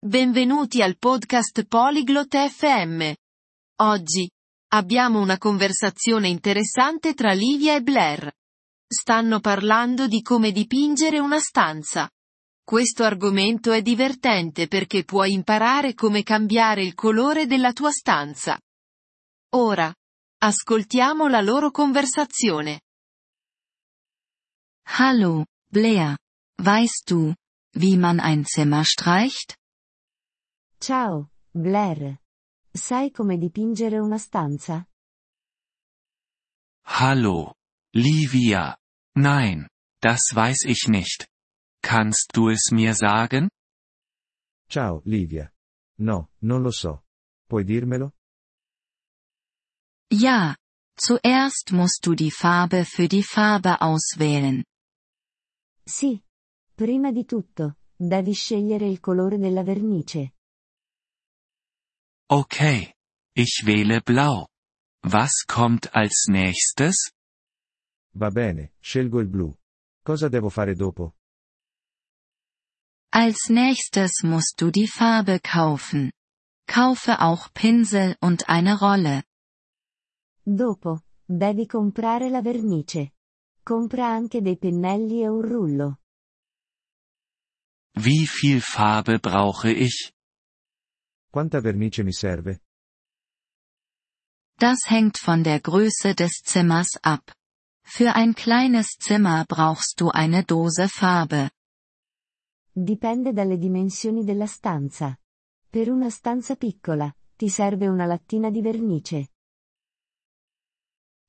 Benvenuti al podcast Polyglot FM. Oggi abbiamo una conversazione interessante tra Livia e Blair. Stanno parlando di come dipingere una stanza. Questo argomento è divertente perché puoi imparare come cambiare il colore della tua stanza. Ora, ascoltiamo la loro conversazione. Hallo, Blair. Weißt du, wie man ein Zimmer streicht? Ciao, Blair. Sai come dipingere una stanza? Hallo, Livia. Nein, das weiß ich nicht. Kannst du es mir sagen? Ciao, Livia. No, non lo so. Puoi dirmelo? Ja, zuerst musst du die Farbe für die Farbe auswählen. Sì. Prima di tutto, devi scegliere il colore della vernice. Okay. Ich wähle blau. Was kommt als nächstes? Va bene, scelgo il blu. Cosa devo fare dopo? Als nächstes musst du die Farbe kaufen. Kaufe auch Pinsel und eine Rolle. Dopo, devi comprare la vernice. Compra anche dei pennelli e un rullo. Wie viel Farbe brauche ich? Quanta vernice mi serve? Das hängt von der Größe des Zimmers ab. Für ein kleines Zimmer brauchst du eine Dose Farbe. Dipende dalle dimensioni della stanza. Per una stanza piccola, ti serve una lattina di vernice.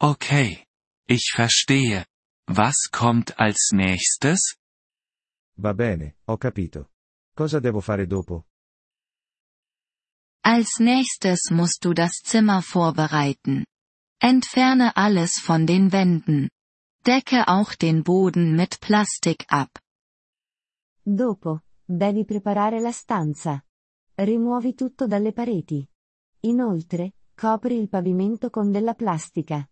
Okay. Ich verstehe. Was kommt als nächstes? Va bene, ho capito. Cosa devo fare dopo? Als nächstes musst du das Zimmer vorbereiten. Entferne alles von den Wänden. Decke auch den Boden mit Plastik ab. Dopo, devi preparare la stanza. Rimuovi tutto dalle pareti. Inoltre, copri il pavimento con della plastica.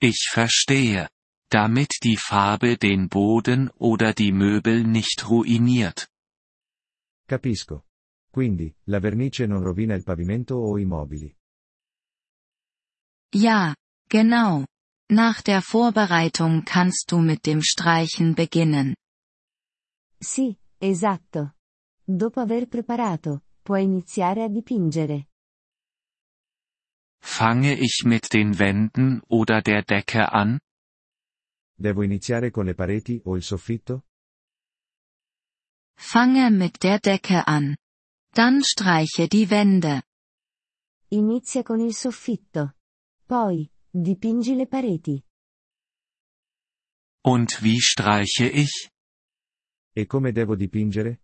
Ich verstehe. Damit die Farbe den Boden oder die Möbel nicht ruiniert. Capisco. Quindi, la vernice non rovina il pavimento o i mobili. Ja, genau. Nach der Vorbereitung kannst du mit dem Streichen beginnen. Sì, esatto. Dopo aver preparato, puoi iniziare a dipingere. Fange ich mit den Wänden oder der Decke an? Devo iniziare con le pareti o il soffitto? Fange mit der Decke an. Dann streiche die Wände. Inizia con il soffitto. Poi, dipingi le pareti. Und wie streiche ich? E come devo dipingere?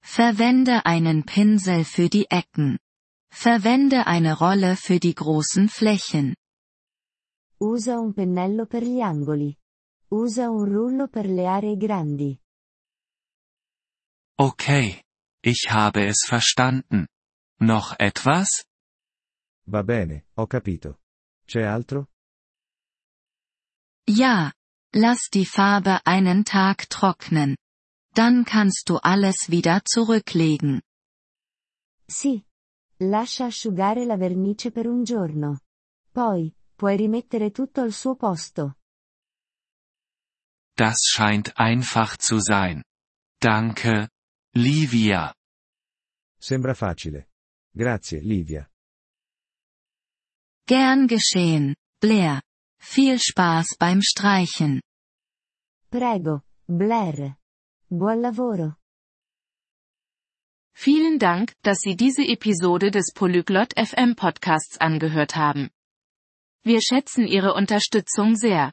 Verwende einen Pinsel für die Ecken. Verwende eine Rolle für die großen Flächen. Usa un pennello per gli angoli. Usa un rullo per le aree grandi. Okay. Ich habe es verstanden. Noch etwas? Va bene, ho capito. C'è altro? Ja. Lass die Farbe einen Tag trocknen. Dann kannst du alles wieder zurücklegen. Sì. Lascia asciugare la vernice per un giorno. Poi, puoi rimettere tutto al suo posto. Das scheint einfach zu sein. Danke, Livia. Sembra facile. Grazie, Livia. Gern geschehen, Blair. Viel Spaß beim Streichen. Prego, Blair. Buon lavoro. Vielen Dank, dass Sie diese Episode des Polyglot FM Podcasts angehört haben. Wir schätzen Ihre Unterstützung sehr.